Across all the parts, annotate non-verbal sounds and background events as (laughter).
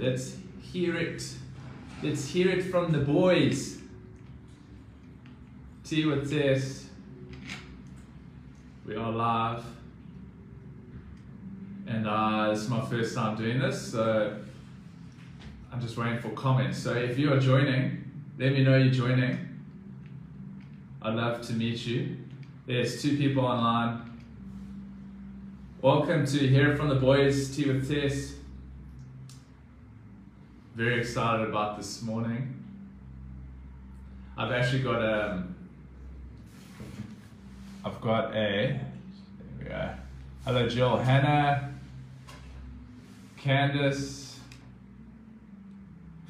Let's hear it. Let's hear it from the boys. Tea with Tess. We are live. And uh, this is my first time doing this, so I'm just waiting for comments. So if you are joining, let me know you're joining. I'd love to meet you. There's two people online. Welcome to Hear From the Boys, Tea with Tess. Very excited about this morning. I've actually got um, I've got a, there we go. Hello Jill, Hannah, Candice,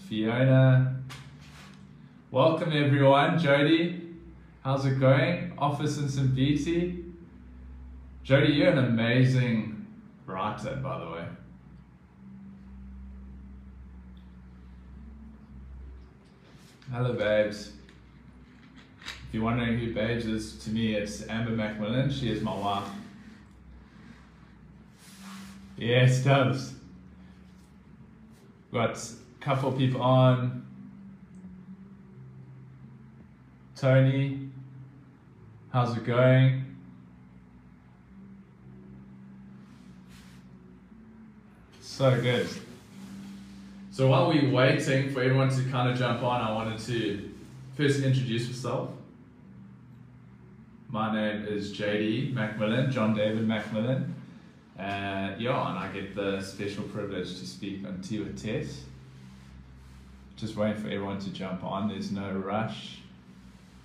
Fiona. Welcome everyone, Jody. How's it going? Office in St. Beatty. Jody, you're an amazing writer, by the way. Hello, babes. If you're wondering who Babes is, to me it's Amber Macmillan. She is my wife. Yes, does. Got a couple people on. Tony, how's it going? So good. So while we're waiting for everyone to kind of jump on, I wanted to first introduce myself. My name is JD Macmillan, John David Macmillan. Uh, yeah, and I get the special privilege to speak on with Tess. Just waiting for everyone to jump on, there's no rush.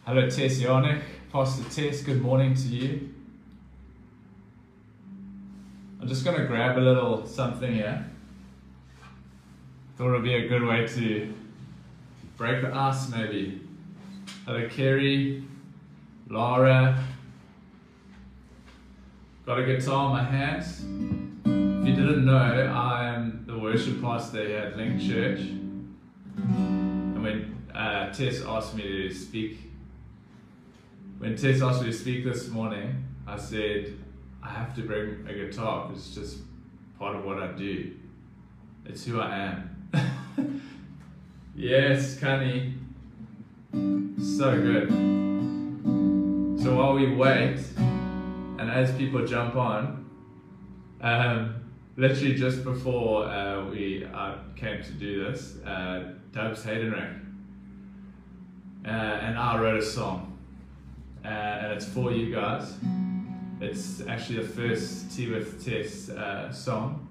Hello Tess Yannick, Pastor Tess, good morning to you. I'm just going to grab a little something here. Thought it would be a good way to break the ice maybe. Hello Kerry, Laura. Got a guitar in my hands. If you didn't know, I am the worship pastor here at Link Church. And when uh, Tess asked me to speak, when Tess asked me to speak this morning, I said, I have to bring a guitar it's just part of what I do. It's who I am. (laughs) yes, Cunny. So good. So while we wait, and as people jump on, um, literally just before uh, we uh, came to do this, uh, Dubs Haydenreck uh, and I wrote a song, uh, and it's for you guys. It's actually the first Tea with Tess uh, song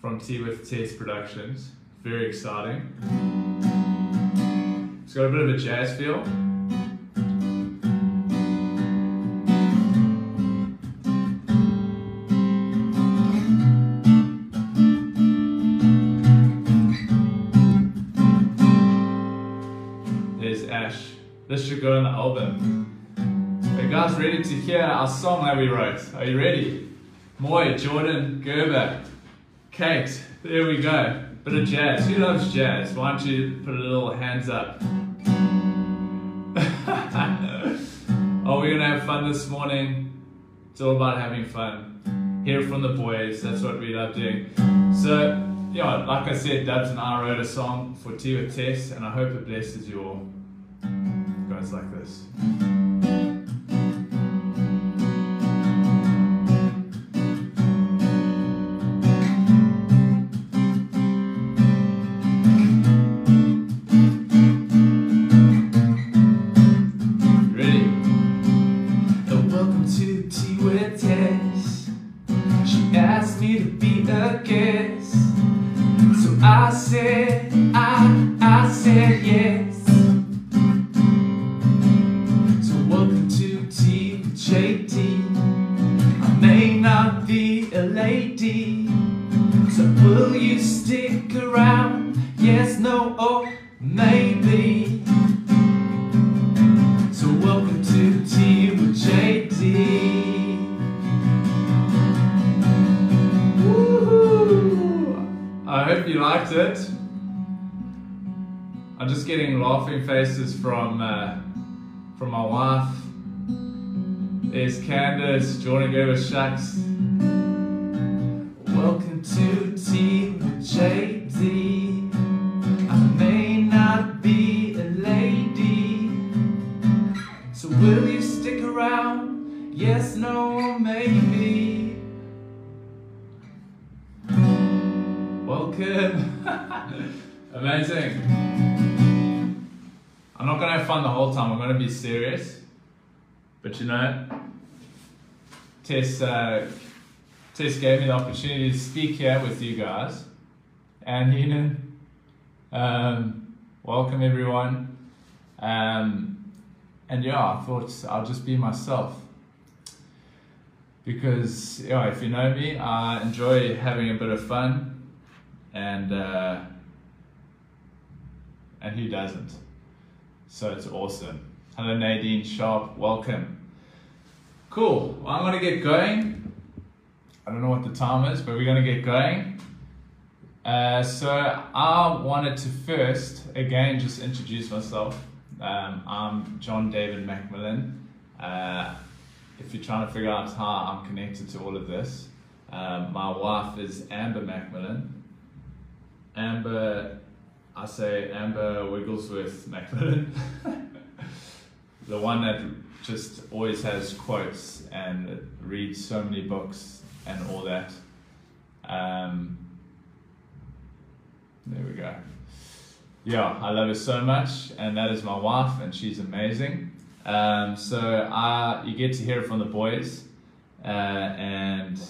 from Tea with Tess Productions. Very exciting. It's got a bit of a jazz feel. There's Ash. This should go on the album. Are you guys ready to hear our song that we wrote? Are you ready? Moy, Jordan, Gerber, Kate. There we go. Bit of jazz. Who loves jazz? Why don't you put a little hands up? (laughs) oh, we're gonna have fun this morning. It's all about having fun. Hear from the boys. That's what we love doing. So, yeah, like I said, Dubs and I wrote a song for Tea with Tess, and I hope it blesses you all. It goes like this. Candace joining over Shax. Welcome to Team JD. I may not be a lady, so will you stick around? Yes, no, or maybe. Welcome. (laughs) Amazing. I'm not gonna have fun the whole time. I'm gonna be serious. But you know, Tess, uh, Tess gave me the opportunity to speak here with you guys. And (laughs) Heenan, um, welcome everyone. Um, and yeah, I thought I'll just be myself. Because yeah, if you know me, I enjoy having a bit of fun, and uh, and who doesn't? So it's awesome. Hello Nadine Sharp, welcome. Cool, well, I'm gonna get going. I don't know what the time is, but we're gonna get going. Uh, so I wanted to first, again, just introduce myself. Um, I'm John David Macmillan. Uh, if you're trying to figure out how I'm connected to all of this, um, my wife is Amber Macmillan. Amber, I say Amber Wigglesworth Macmillan. (laughs) the one that just always has quotes and reads so many books and all that. Um, there we go. Yeah, I love her so much, and that is my wife, and she's amazing. Um, so I, you get to hear from the boys, uh, and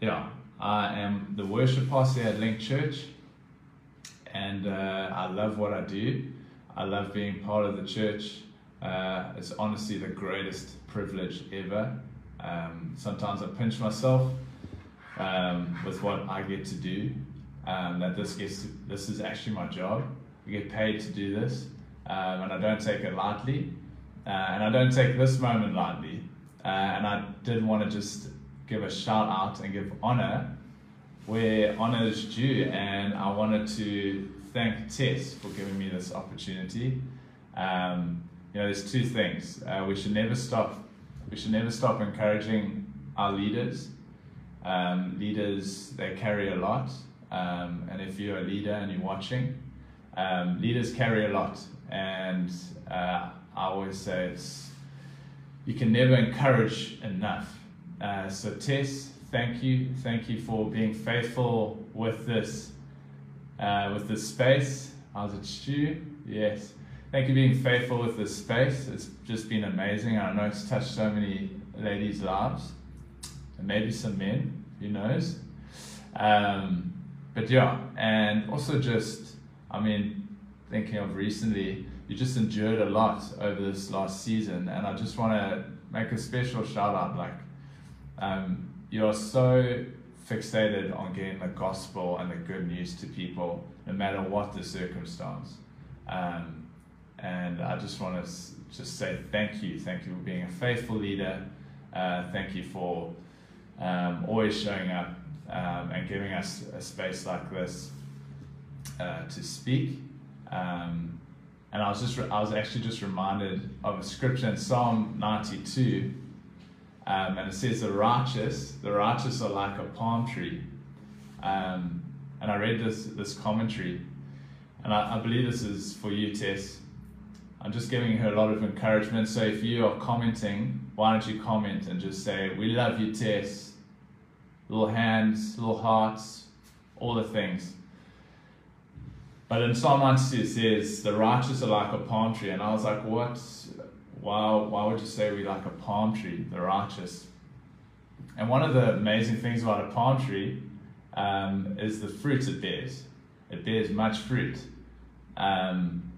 yeah, I am the worship pastor at Link Church, and uh, I love what I do. I love being part of the church. Uh, it's honestly the greatest privilege ever. Um, sometimes I pinch myself um, with what I get to do. Um, that this gets this is actually my job. I get paid to do this, um, and I don't take it lightly. Uh, and I don't take this moment lightly. Uh, and I did want to just give a shout out and give honor where honor is due. And I wanted to thank Tess for giving me this opportunity. Um, you know, there's two things. Uh, we should never stop. We should never stop encouraging our leaders. Um, leaders they carry a lot, um, and if you're a leader and you're watching, um, leaders carry a lot. And uh, I always say it's you can never encourage enough. Uh, so Tess, thank you, thank you for being faithful with this, uh, with this space. How's it, Stu? Yes. Thank you being faithful with this space. It's just been amazing. I know it's touched so many ladies' lives, and maybe some men. Who knows? Um, but yeah, and also just, I mean, thinking of recently, you just endured a lot over this last season, and I just want to make a special shout out. Like, um, you are so fixated on getting the gospel and the good news to people, no matter what the circumstance. Um, and I just want to just say thank you. Thank you for being a faithful leader. Uh, thank you for um, always showing up um, and giving us a space like this uh, to speak. Um, and I was just I was actually just reminded of a scripture in Psalm 92, um, and it says the righteous the righteous are like a palm tree. Um, and I read this this commentary, and I, I believe this is for you, Tess. I'm just giving her a lot of encouragement. So if you are commenting, why don't you comment and just say, We love you, Tess. Little hands, little hearts, all the things. But in Psalm 92 it says, The righteous are like a palm tree. And I was like, What? Why, why would you say we like a palm tree, the righteous? And one of the amazing things about a palm tree um, is the fruit it bears. It bears much fruit. Um,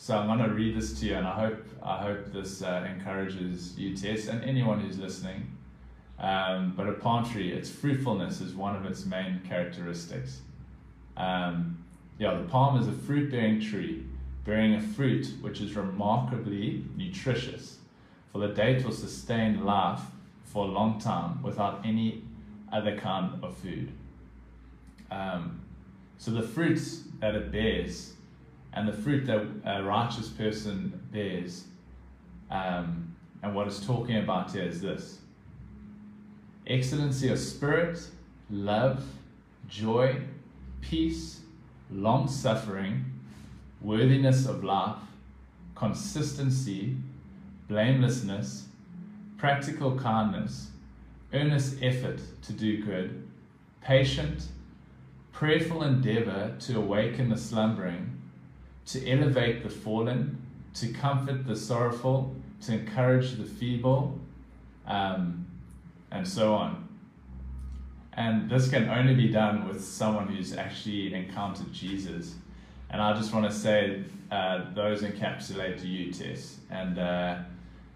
so I'm going to read this to you, and I hope I hope this uh, encourages you, Tess, and anyone who's listening. Um, but a palm tree, its fruitfulness is one of its main characteristics. Um, yeah, the palm is a fruit-bearing tree, bearing a fruit which is remarkably nutritious, for the date will sustain life for a long time without any other kind of food. Um, so the fruits that it bears and the fruit that a righteous person bears. Um, and what it's talking about here is this excellency of spirit, love, joy, peace, long suffering, worthiness of life, consistency, blamelessness, practical kindness, earnest effort to do good, patient, prayerful endeavor to awaken the slumbering, to elevate the fallen, to comfort the sorrowful, to encourage the feeble, um, and so on. And this can only be done with someone who's actually encountered Jesus. And I just want to say uh, those encapsulate you, Tess. And uh,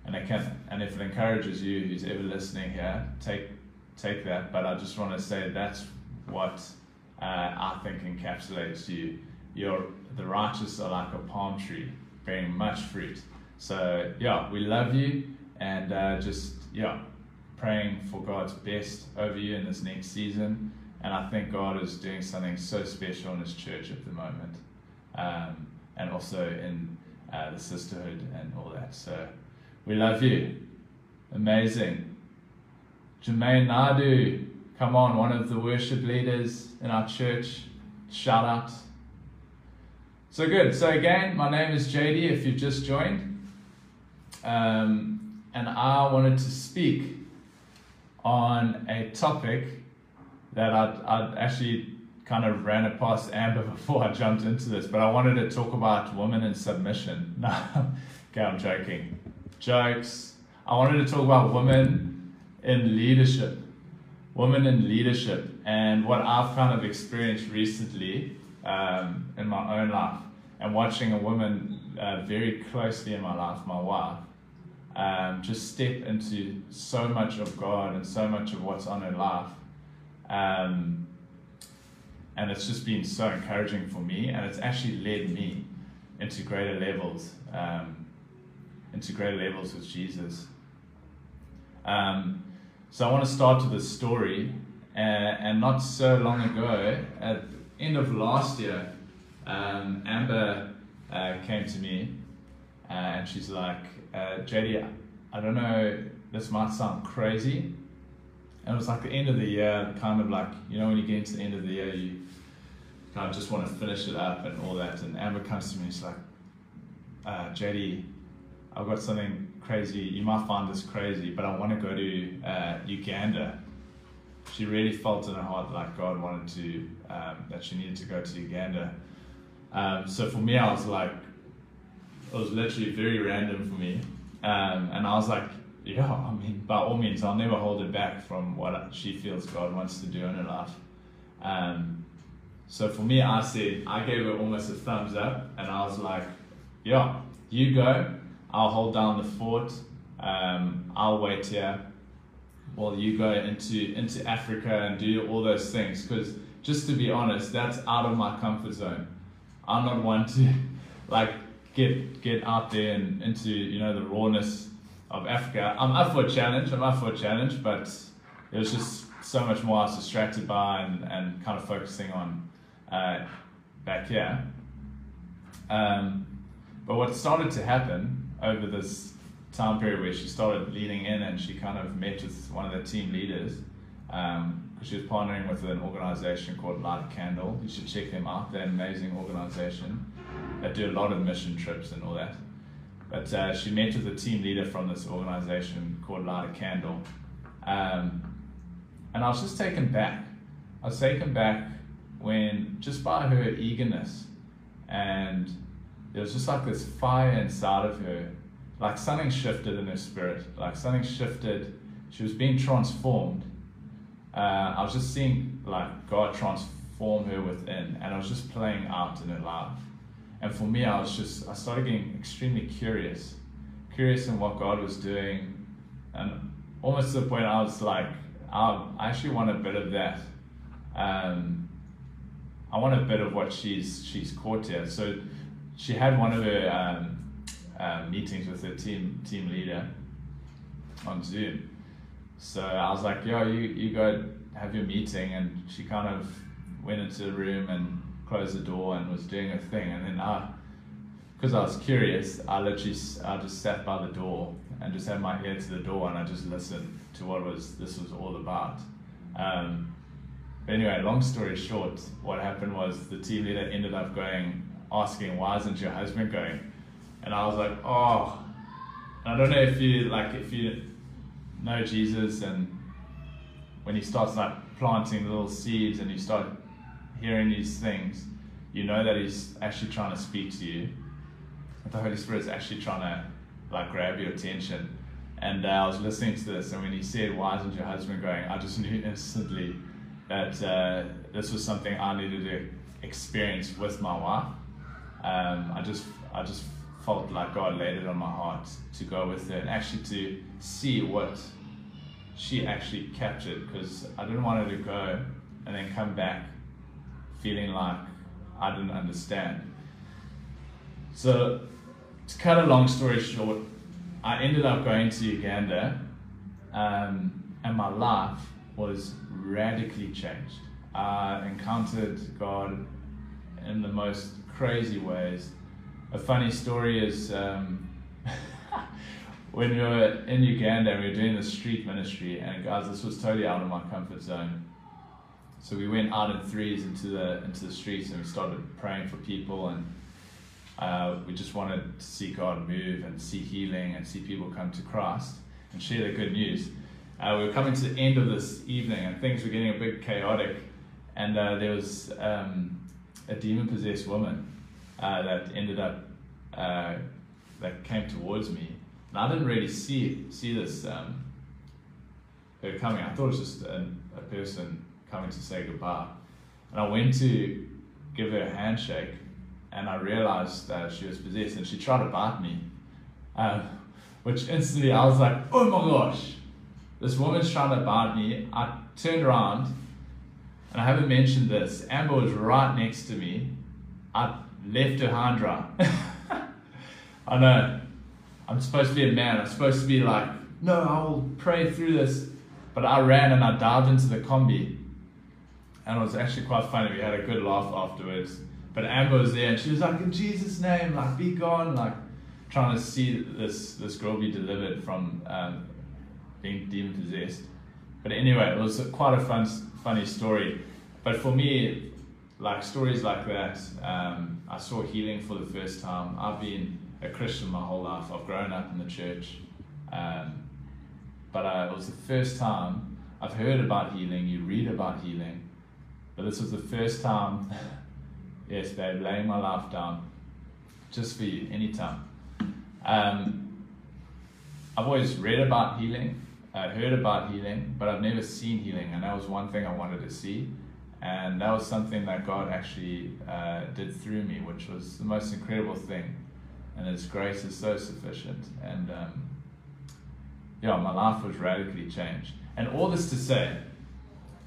and it can and if it encourages you, who's ever listening here, take take that. But I just want to say that's what uh, I think encapsulates you. You're the righteous are like a palm tree, bearing much fruit. So yeah, we love you, and uh, just yeah, praying for God's best over you in this next season. And I think God is doing something so special in His church at the moment, um, and also in uh, the sisterhood and all that. So we love you. Amazing. Jermaine Nadu, come on, one of the worship leaders in our church. Shout out. So good. So again, my name is JD. If you've just joined, um, and I wanted to speak on a topic that I'd, I'd actually kind of ran it past Amber (laughs) before I jumped into this, but I wanted to talk about women in submission. (laughs) No, okay, I'm joking. Jokes. I wanted to talk about women in leadership. Women in leadership and what I've kind of experienced recently um, in my own life and watching a woman uh, very closely in my life, my wife, um, just step into so much of God and so much of what's on her life. Um, and it's just been so encouraging for me, and it's actually led me into greater levels, um, into greater levels with Jesus. Um, so I want to start with a story, uh, and not so long ago, at the end of last year, um, Amber uh, came to me, uh, and she's like, uh, JD, I don't know, this might sound crazy. And it was like the end of the year, kind of like, you know, when you get into the end of the year, you kind of just want to finish it up and all that. And Amber comes to me, and she's like, uh, JD, I've got something crazy. You might find this crazy, but I want to go to uh, Uganda. She really felt in her heart like God wanted to, um, that she needed to go to Uganda. Um, so for me, I was like, it was literally very random for me. Um, and I was like, yeah, I mean, by all means, I'll never hold it back from what she feels God wants to do in her life. Um, so for me, I said, I gave her almost a thumbs up, and I was like, yeah, you go. I'll hold down the fort. Um, I'll wait here while you go into into Africa and do all those things. Because just to be honest, that's out of my comfort zone. I'm not one to (laughs) like get get out there and into you know the rawness of Africa. I'm up for a challenge. I'm up for a challenge, but it was just so much more I was distracted by and, and kind of focusing on uh, back here. Um, but what started to happen over this time period where she started leaning in and she kind of met with one of the team leaders um, she was partnering with an organization called Light a Candle. You should check them out. They're an amazing organization that do a lot of mission trips and all that. But uh, she met with a team leader from this organization called Light a Candle. Um, and I was just taken back. I was taken back when, just by her eagerness, and there was just like this fire inside of her, like something shifted in her spirit, like something shifted. She was being transformed. Uh, I was just seeing like God transform her within, and I was just playing out in her life. And for me, I was just, I started getting extremely curious, curious in what God was doing. And almost to the point I was like, I actually want a bit of that. Um, I want a bit of what she's she's caught here. So she had one of her um, uh, meetings with her team team leader on Zoom. So I was like, "Yo, you you go have your meeting," and she kind of went into the room and closed the door and was doing a thing. And then I, because I was curious, I literally I just sat by the door and just had my ear to the door and I just listened to what was this was all about. Um, but anyway, long story short, what happened was the team leader ended up going asking, "Why isn't your husband going?" And I was like, "Oh." I don't know if you like if you know Jesus and when he starts like planting little seeds and you start hearing these things, you know that He's actually trying to speak to you. That The Holy Spirit is actually trying to like grab your attention. And uh, I was listening to this, and when he said, "Why isn't your husband going?" I just (laughs) knew instantly that uh, this was something I needed to experience with my wife. Um, I just, I just felt like God laid it on my heart to go with her and actually to see what she actually captured because I didn't want her to go and then come back feeling like I didn't understand. So, to cut a long story short, I ended up going to Uganda um, and my life was radically changed. I encountered God in the most crazy ways. A funny story is um, (laughs) when we were in Uganda and we were doing the street ministry, and guys, this was totally out of my comfort zone. So we went out in threes into the into the streets and we started praying for people, and uh, we just wanted to see God move and see healing and see people come to Christ and share the good news. Uh, we were coming to the end of this evening, and things were getting a bit chaotic, and uh, there was um, a demon possessed woman uh, that ended up uh, that came towards me and I didn't really see see this um, her coming. I thought it was just a, a person coming to say goodbye. And I went to give her a handshake, and I realized that she was possessed, and she tried to bite me. Um, which instantly I was like, oh my gosh, this woman's trying to bite me. I turned around, and I haven't mentioned this. Amber was right next to me. I left her hand dry. (laughs) I know I'm supposed to be a man. I'm supposed to be like, no, I will pray through this. But I ran and I dived into the combi. And it was actually quite funny. We had a good laugh afterwards. But Amber was there and she was like, in Jesus' name, like, be gone. Like, trying to see this, this girl be delivered from um, being demon possessed. But anyway, it was quite a fun, funny story. But for me, like stories like that, um, I saw healing for the first time. I've been a Christian my whole life. I've grown up in the church. Um, but uh, it was the first time I've heard about healing, you read about healing, but this was the first time, (laughs) yes, babe, laying my life down just for you, anytime. Um, I've always read about healing, uh, heard about healing, but I've never seen healing, and that was one thing I wanted to see. And that was something that God actually uh, did through me, which was the most incredible thing and His grace is so sufficient. And um, yeah, my life was radically changed. And all this to say,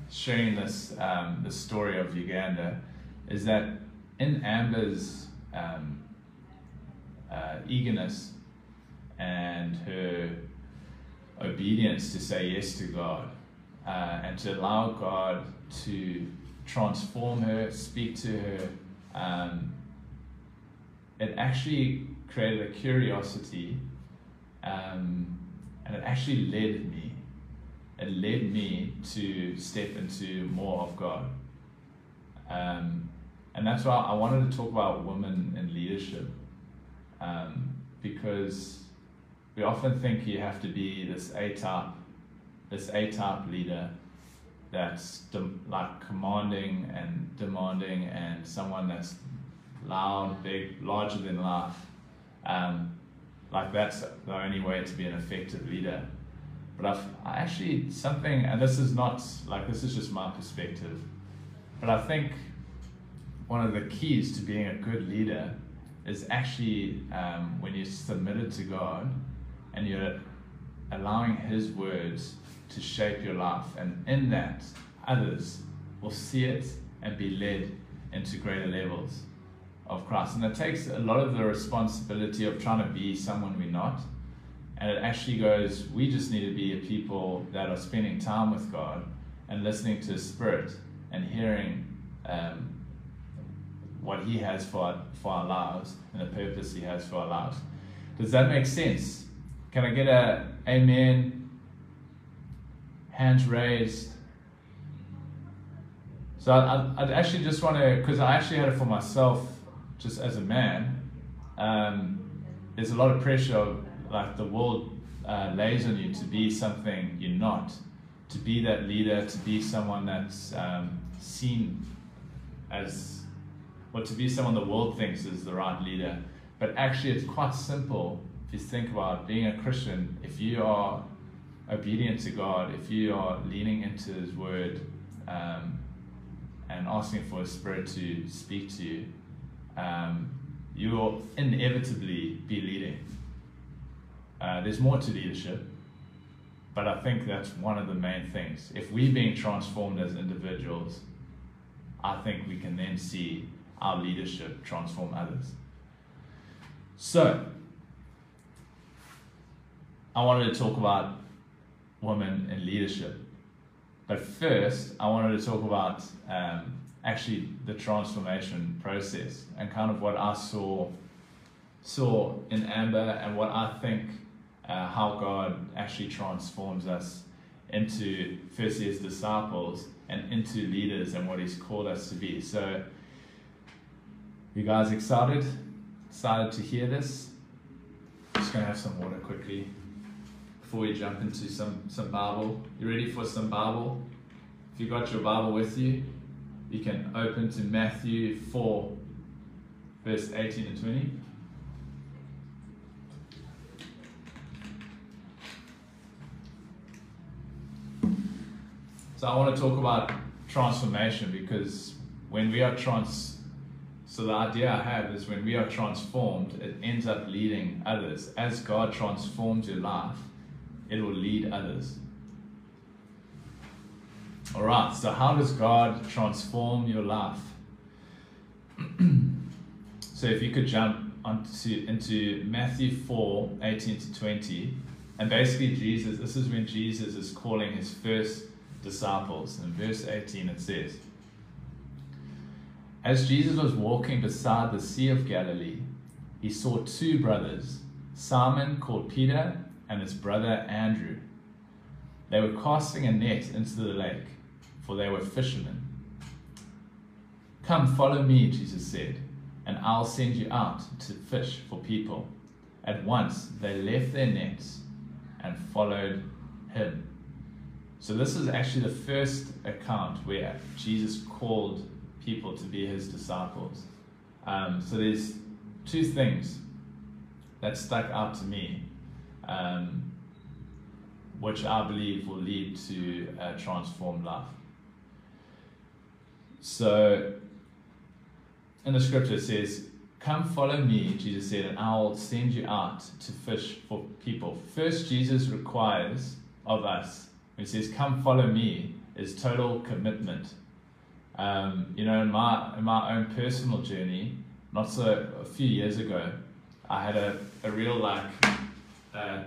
sharing this um, the story of Uganda, is that in Amber's um, uh, eagerness and her obedience to say yes to God uh, and to allow God to transform her, speak to her, um, it actually created a curiosity, um, and it actually led me. It led me to step into more of God. Um, and that's why I wanted to talk about women in leadership, um, because we often think you have to be this A type, this A type leader that's like commanding and demanding and someone that's loud, big, larger than life. Um, like that's the only way to be an effective leader. But I've, I actually something, and this is not like this is just my perspective, but I think one of the keys to being a good leader is actually um, when you're submitted to God and you're allowing His words to shape your life, and in that, others will see it and be led into greater levels of Christ. And it takes a lot of the responsibility of trying to be someone we're not. And it actually goes, we just need to be a people that are spending time with God and listening to His Spirit and hearing um, what He has for our, for our lives and the purpose He has for our lives. Does that make sense? Can I get a amen? Hands raised. So I, I, actually just want to, because I actually had it for myself just as a man, um, there's a lot of pressure, like the world uh, lays on you to be something you're not, to be that leader, to be someone that's um, seen as what to be someone the world thinks is the right leader. But actually, it's quite simple if you think about being a Christian. If you are obedient to God, if you are leaning into His Word um, and asking for His Spirit to speak to you, um, you will inevitably be leading. Uh, there's more to leadership, but I think that's one of the main things. If we're being transformed as individuals, I think we can then see our leadership transform others. So, I wanted to talk about women in leadership. But first, I wanted to talk about um, actually the transformation process and kind of what I saw saw in Amber and what I think uh, how God actually transforms us into firstly as disciples and into leaders and what He's called us to be. So, you guys excited? Excited to hear this? Just gonna have some water quickly before we jump into some some Bible. You ready for some Bible? If you got your Bible with you, you can open to Matthew 4, verse 18 and 20. So I want to talk about transformation because when we are trans so the idea I have is when we are transformed, it ends up leading others. As God transforms your life, it will lead others. All right, so how does God transform your life? (clears throat) so if you could jump onto into Matthew 4, 18 to 20, and basically Jesus, this is when Jesus is calling his first disciples. In verse 18 it says, As Jesus was walking beside the Sea of Galilee, he saw two brothers, Simon called Peter and his brother Andrew. They were casting a net into the lake for they were fishermen. Come, follow me, Jesus said, and I'll send you out to fish for people. At once they left their nets and followed him. So, this is actually the first account where Jesus called people to be his disciples. Um, so, there's two things that stuck out to me, um, which I believe will lead to a transformed life. So in the scripture it says, Come follow me, Jesus said, and I'll send you out to fish for people. First, Jesus requires of us, when he says, Come follow me, is total commitment. Um, you know, in my in my own personal journey, not so a few years ago, I had a, a real like uh,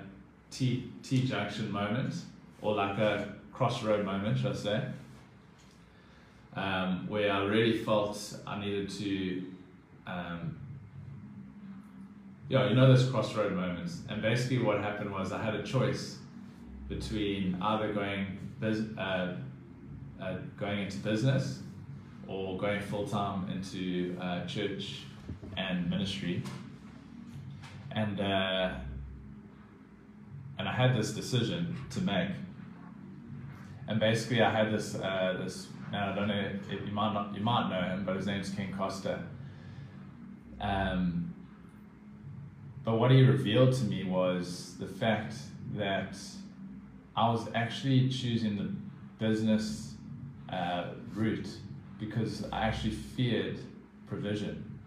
T T junction moment, or like a crossroad moment, should I say? Um, where I really felt I needed to, um, yeah, you know those crossroad moments. And basically, what happened was I had a choice between either going uh, uh, going into business or going full time into uh, church and ministry. And uh, and I had this decision to make. And basically, I had this uh, this now I don't know if you might not you might know him, but his name's Ken Costa. Um, but what he revealed to me was the fact that I was actually choosing the business uh, route because I actually feared provision.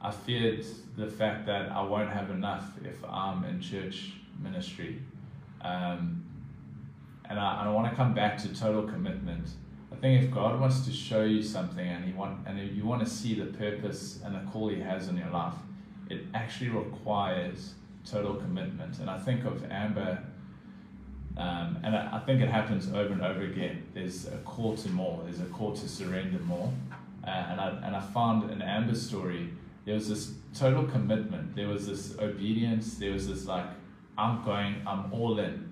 I feared the fact that I won't have enough if I'm in church ministry. Um, and I, I want to come back to total commitment I think if God wants to show you something and he want and if you want to see the purpose and the call he has in your life, it actually requires total commitment. And I think of Amber, um, and I, I, think it happens over and over again. There's a call to more. There's a call to surrender more. Uh, and I and I found in Amber's story there was this total commitment. There was this obedience. There was this like, I'm going. I'm all in.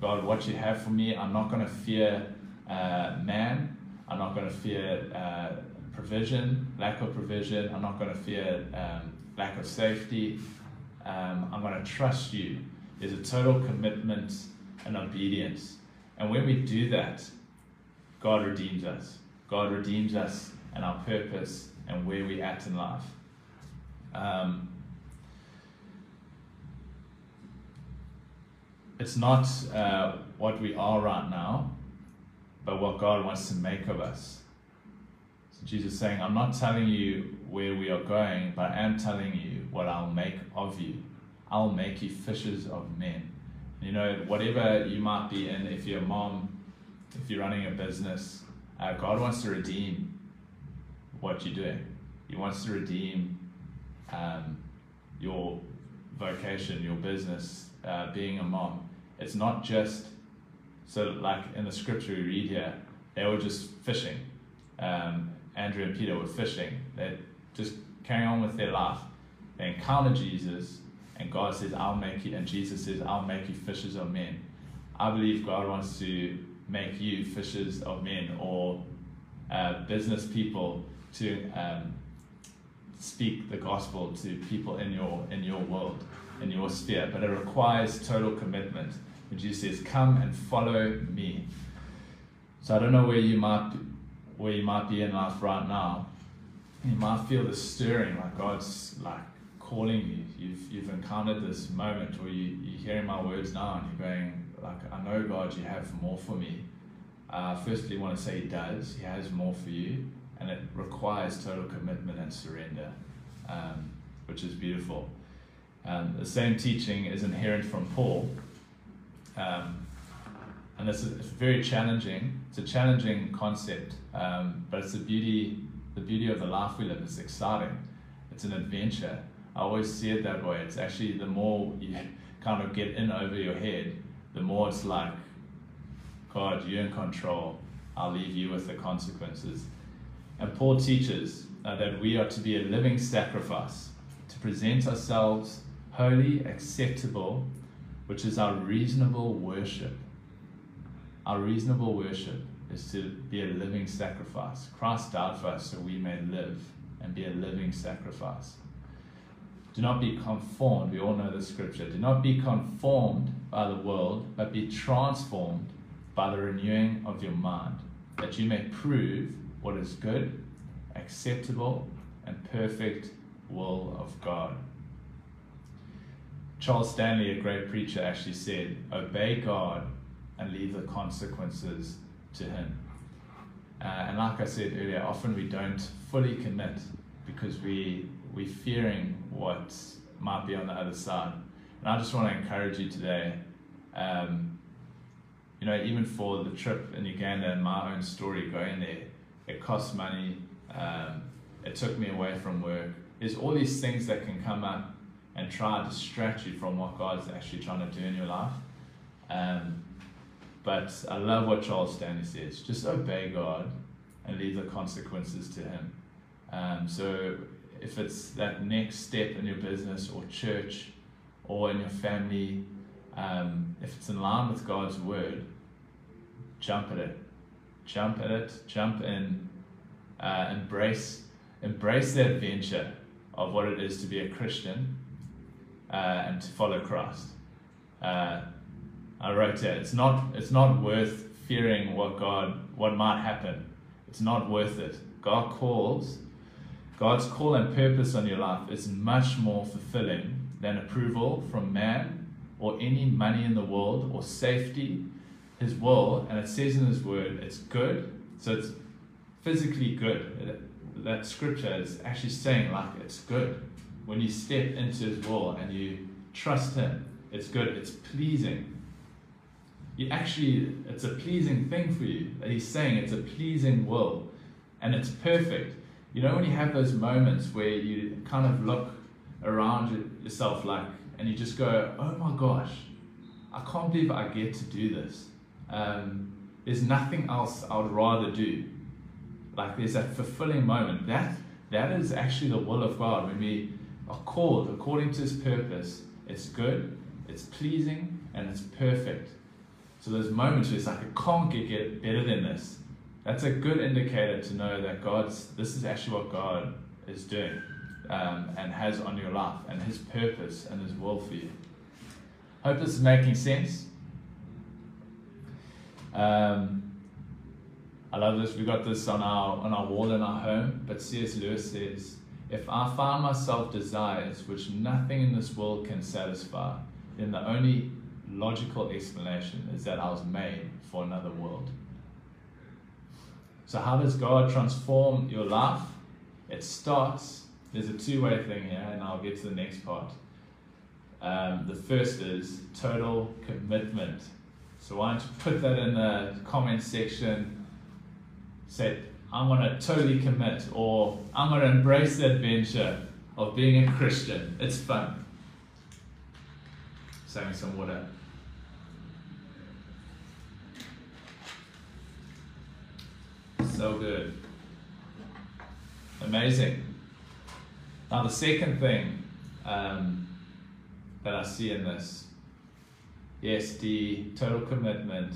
God, what you have for me, I'm not going to fear uh, man. I'm not going to fear uh, provision, lack of provision. I'm not going to fear um, lack of safety. Um, I'm going to trust you. There's a total commitment and obedience. And when we do that, God redeems us. God redeems us and our purpose and where we're at in life. Um, it's not uh, what we are right now, but what God wants to make of us. So Jesus is saying, I'm not telling you where we are going, but I am telling you what I'll make of you. I'll make you fishers of men. You know, whatever you might be in, if you're a mom, if you're running a business, uh, God wants to redeem what you're doing. He wants to redeem um, your vocation, your business, uh, being a mom. It's not just so like in the scripture we read here, they were just fishing. Um, Andrew and Peter were fishing. They just carrying on with their life. They encounter Jesus, and God says, "I'll make you," and Jesus says, "I'll make you fishers of men." I believe God wants to make you fishers of men or uh, business people to um, speak the gospel to people in your in your world, in your sphere. But it requires total commitment. Jesus says, "Come and follow me." So I don't know where you might where you might be in life right now. You might feel the stirring, like God's like calling you. You've you've encountered this moment where you you're hearing my words now, and you're going like, "I know God, you have more for me." Uh, firstly, I want to say He does. He has more for you, and it requires total commitment and surrender, um, which is beautiful. Um, the same teaching is inherent from Paul. Um, and it's, it's, very challenging. It's a challenging concept, um, but it's the beauty, the beauty of the life we live. It's exciting. It's an adventure. I always see it that way. It's actually the more you (laughs) kind of get in over your head, the more it's like, God, you're in control. I'll leave you with the consequences. And Paul teaches uh, that we are to be a living sacrifice, to present ourselves holy, acceptable, which is our reasonable worship. Our reasonable worship is to be a living sacrifice. Christ died for us so we may live and be a living sacrifice. Do not be conformed, we all know the scripture. Do not be conformed by the world, but be transformed by the renewing of your mind, that you may prove what is good, acceptable, and perfect will of God. Charles Stanley, a great preacher, actually said, Obey God and leave the consequences to Him. Uh, and like I said earlier, often we don't fully commit because we, we're fearing what might be on the other side. And I just want to encourage you today. Um, you know, even for the trip in Uganda and my own story going there, it costs money. Um, it took me away from work. There's all these things that can come up and try to distract you from what God's actually trying to do in your life. Um, but I love what Charles Stanley says just obey God and leave the consequences to Him. Um, so if it's that next step in your business or church or in your family, um, if it's in line with God's word, jump at it. Jump at it, jump in, uh, embrace, embrace the adventure of what it is to be a Christian uh, and to follow Christ. Uh, I wrote it. It's not. It's not worth fearing what God, what might happen. It's not worth it. God calls. God's call and purpose on your life is much more fulfilling than approval from man or any money in the world or safety. His will, and it says in His word, it's good. So it's physically good. That scripture is actually saying like it's good when you step into His will and you trust Him, it's good, it's pleasing. You actually, it's a pleasing thing for you. that He's saying it's a pleasing will and it's perfect. You know, when you have those moments where you kind of look around yourself like, and you just go, oh my gosh, I can't believe I get to do this. Um, there's nothing else I would rather do. Like there's that fulfilling moment. That that is actually the will of God when we are called according to his purpose. It's good, it's pleasing, and it's perfect. So those moments where it's like, it can't get, get better than this. That's a good indicator to know that God's, this is actually what God is doing um, and has on your life and his purpose and his will for you. Hope this is making sense. Um, I love this. We got this on our on our wall in our home. But C.S. Lewis says, "If I find myself desires which nothing in this world can satisfy, then the only logical explanation is that I was made for another world." So how does God transform your life? It starts. There's a two-way thing here, and I'll get to the next part. Um, the first is total commitment. So why don't you put that in the comment section? Say, I'm going to totally commit, or I'm going to embrace the adventure of being a Christian. It's fun. Saving some water. So good. Amazing. Now, the second thing um, that I see in this, yes, the total commitment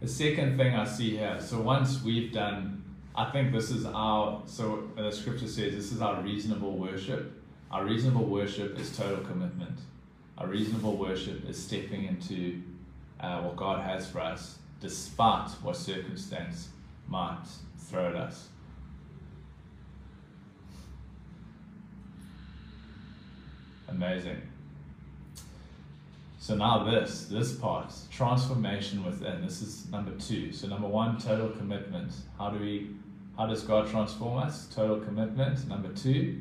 the second thing I see here, so once we've done, I think this is our, so the scripture says this is our reasonable worship. Our reasonable worship is total commitment. Our reasonable worship is stepping into uh, what God has for us, despite what circumstance might throw at us. Amazing. So now this, this part, transformation within. This is number two. So number one, total commitment. How do we how does God transform us? Total commitment. Number two,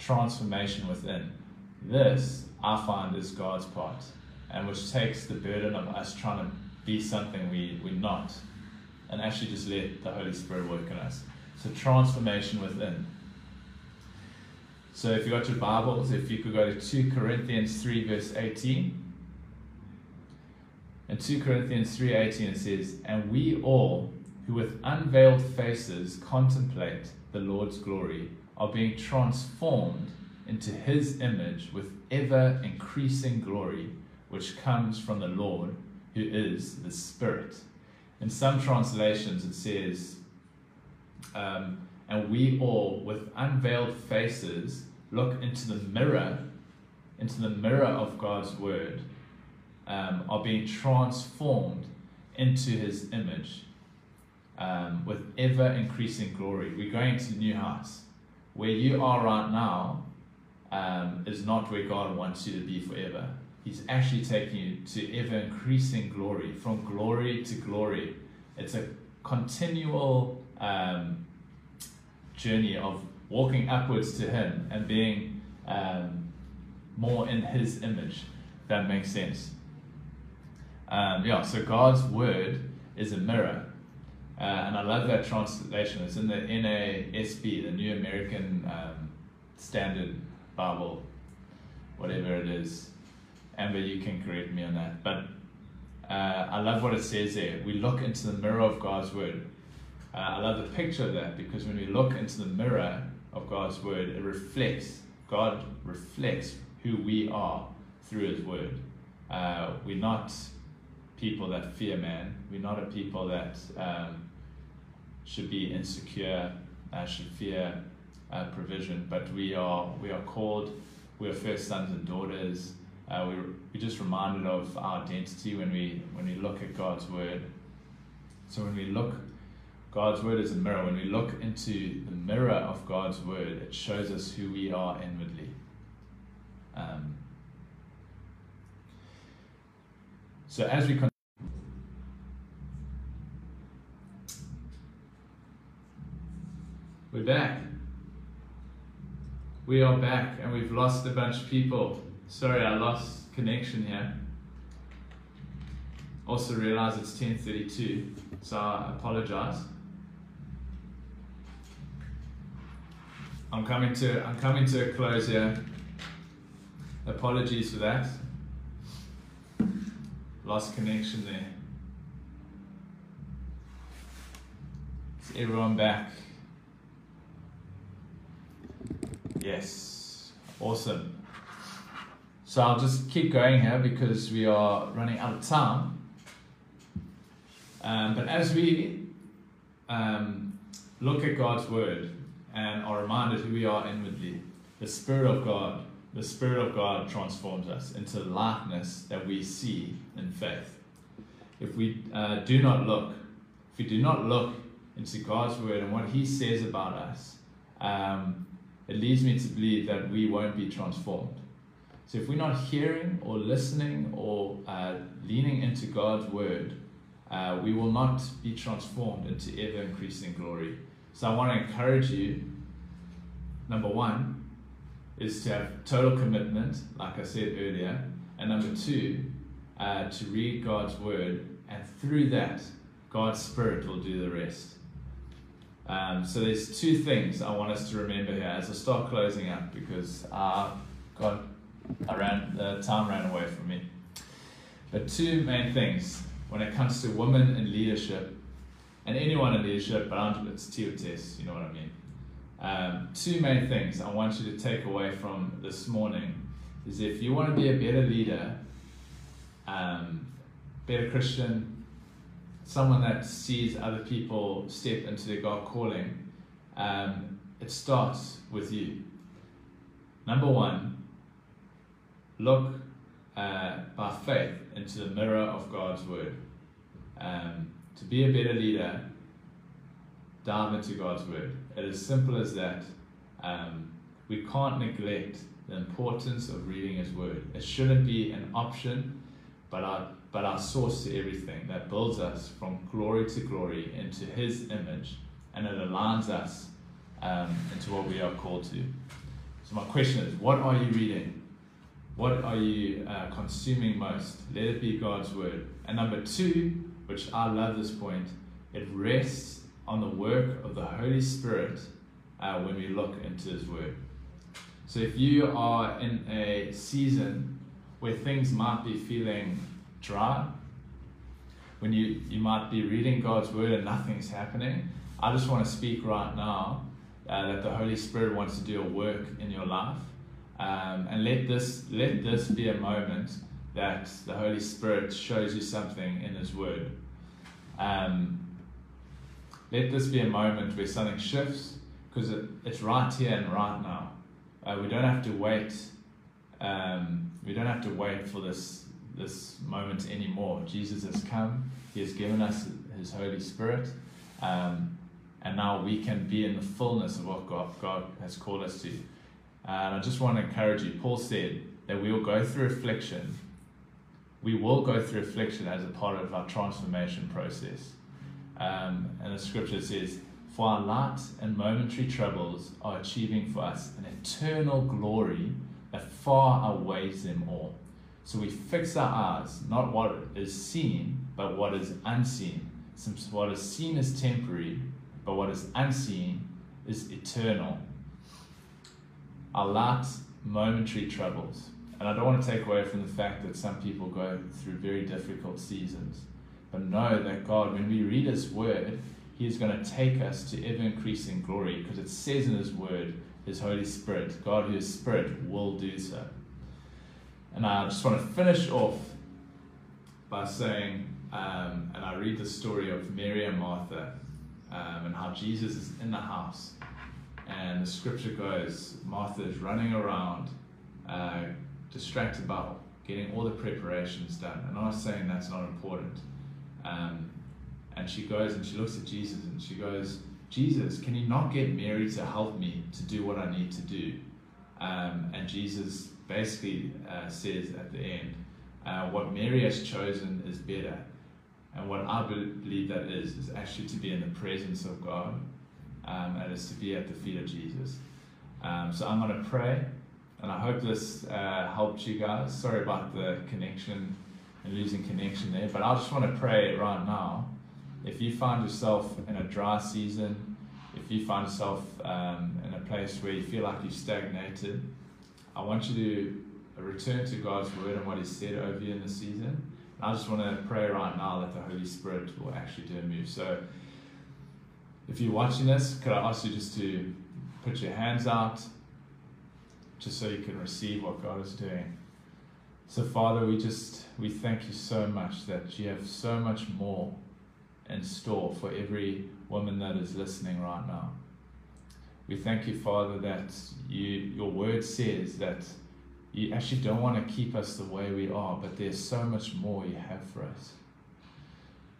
transformation within. This I find is God's part. And which takes the burden of us trying to be something we, we're not. And actually just let the Holy Spirit work in us. So transformation within. So if you got your Bibles, if you could go to 2 Corinthians 3 verse 18. In 2 Corinthians 3:18 it says, "And we all who with unveiled faces contemplate the Lord's glory are being transformed into his image with ever increasing glory which comes from the Lord who is the Spirit." In some translations it says, um, and we all with unveiled faces look into the mirror, into the mirror of God's word um, are being transformed into his image um, with ever increasing glory. We're going to new house. Where you are right now um, is not where God wants you to be forever. He's actually taking you to ever increasing glory, from glory to glory. It's a continual um, journey of walking upwards to Him and being um, more in His image. That makes sense. Um, yeah, so God's word is a mirror. Uh, and I love that translation. It's in the NASB, the New American um, Standard Bible, whatever it is. Amber, you can correct me on that. But uh, I love what it says there. We look into the mirror of God's word. Uh, I love the picture of that because when we look into the mirror of God's word, it reflects, God reflects who we are through his word. Uh, we're not people that fear man. We're not a people that um, should be insecure, uh, should fear uh, provision, but we are we are called. We are first sons and daughters. Uh, we we just reminded of our identity when we when we look at God's word. So when we look, God's word is a mirror. When we look into the mirror of God's word, it shows us who we are inwardly. Um, So as we we're back. We are back and we've lost a bunch of people. Sorry, I lost connection here. Also realize it's 10.32, so I apologize. I'm coming to I'm coming to a close here. Apologies for that. Lost connection there. Is everyone back? Yes. Awesome. So I'll just keep going here because we are running out of time. Um, but as we um, look at God's word and are reminded who we are inwardly, the Spirit of God the Spirit of God transforms us into likeness that we see in faith. If we uh, do not look if we do not look into God's word and what He says about us, um, it leads me to believe that we won't be transformed. So if we're not hearing or listening or uh, leaning into God's word, uh, we will not be transformed into ever increasing glory. So I want to encourage you. Number one is to have total commitment, like I said earlier, and number two, uh, to read God's word, and through that, God's Spirit will do the rest. Um, so there's two things I want us to remember here as I start closing up because uh, God, I ran, the time ran away from me. But two main things when it comes to women in leadership, and anyone in leadership, but it's Tiotes, you know what I mean. Um, two main things I want you to take away from this morning is if you want to be a better leader, um, better Christian, someone that sees other people step into their God calling, um, it starts with you. Number one, look uh, by faith into the mirror of God's word. Um, to be a better leader, dive into God's word. It is simple as that. Um, we can't neglect the importance of reading His word. It shouldn't be an option, but our but our source to everything that builds us from glory to glory into His image, and it aligns us um, into what we are called to. So my question is, what are you reading? What are you uh, consuming most? Let it be God's word. And number two, which I love this point, it rests on the work of the Holy Spirit uh, when we look into His word. So if you are in a season where things might be feeling dry, when you, you might be reading God's word and nothing's happening, I just want to speak right now uh, that the Holy Spirit wants to do a work in your life. Um, and let this let this be a moment that the Holy Spirit shows you something in His Word. Um, let this be a moment where something shifts because it, it's right here and right now. Uh, we don't have to wait. Um, we don't have to wait for this this moment anymore. Jesus has come. He has given us His Holy Spirit, um, and now we can be in the fullness of what God, God has called us to. And I just want to encourage you. Paul said that we will go through affliction. We will go through affliction as a part of our transformation process. Um, and the scripture says, For our light and momentary troubles are achieving for us an eternal glory that far outweighs them all. So we fix our eyes, not what is seen, but what is unseen. Since what is seen is temporary, but what is unseen is eternal our light, momentary troubles. And I don't want to take away from the fact that some people go through very difficult seasons. But know that God, when we read His Word, He is going to take us to ever increasing glory because it says in His Word, His Holy Spirit, God who is Spirit, will do so. And I just want to finish off by saying, um, and I read the story of Mary and Martha um, and how Jesus is in the house and the scripture goes, Martha is running around, uh, distracted about getting all the preparations done. And I'm not saying that's not important. Um, and she goes and she looks at Jesus and she goes, Jesus, can you not get Mary to help me to do what I need to do? Um, and Jesus basically uh, says at the end, uh, what Mary has chosen is better. And what I believe that is, is actually to be in the presence of God um, and is to be at the feet of Jesus. Um, so I'm going to pray, and I hope this uh, helped you guys. Sorry about the connection and losing connection there, but I just want to pray right now. If you find yourself in a dry season, if you find yourself um, in a place where you feel like you've stagnated, I want you to return to God's word and what He said over you in the season. And I just want to pray right now that the Holy Spirit will actually do a move. So if you're watching this, could I ask you just to put your hands out just so you can receive what God is doing? So, Father, we just we thank you so much that you have so much more in store for every woman that is listening right now. We thank you, Father, that you your word says that you actually don't want to keep us the way we are, but there's so much more you have for us.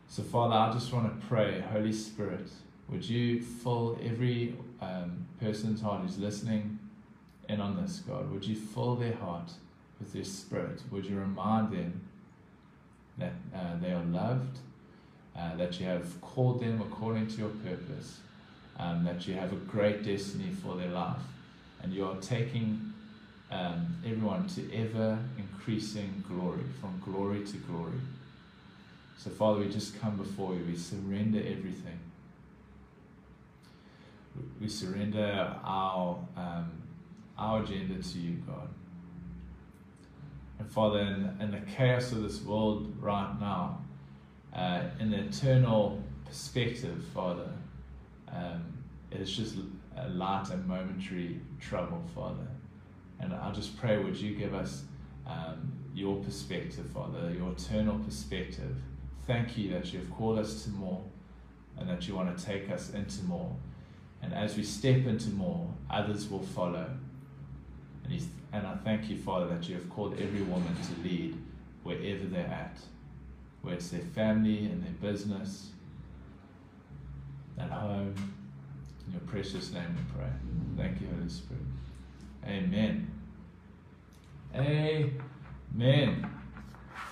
So, Father, I just want to pray, Holy Spirit, would you fill every um, person's heart who's listening in on this, God? Would you fill their heart with your Spirit? Would you remind them that uh, they are loved, uh, that you have called them according to your purpose, um, that you have a great destiny for their life, and you are taking um, everyone to ever increasing glory, from glory to glory. So, Father, we just come before you. We surrender everything. We surrender our um, our agenda to you, God. And Father, in, in the chaos of this world right now, uh, in the eternal perspective, Father, um, it is just a light and momentary trouble, Father. And I just pray, would you give us um, your perspective, Father, your eternal perspective. Thank you that you've called us to more and that you want to take us into more. And as we step into more, others will follow. And, and I thank you, Father, that you have called every woman to lead wherever they're at, whether it's their family and their business, at home. In your precious name we pray. Thank you, Holy Spirit. Amen. Amen.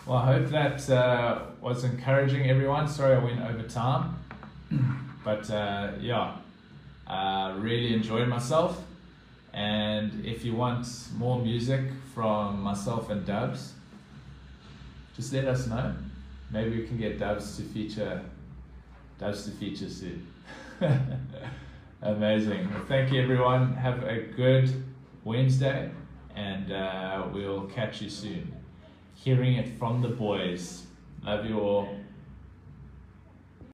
Well, I hope that uh, was encouraging everyone. Sorry I went over time. but uh, yeah, uh, really enjoyed myself. And if you want more music from myself and Dubs, just let us know. Maybe we can get Dubs to feature Dubs to feature soon. (laughs) Amazing. Well, thank you everyone. Have a good Wednesday and uh, we'll catch you soon. Hearing it from the boys. Love you all.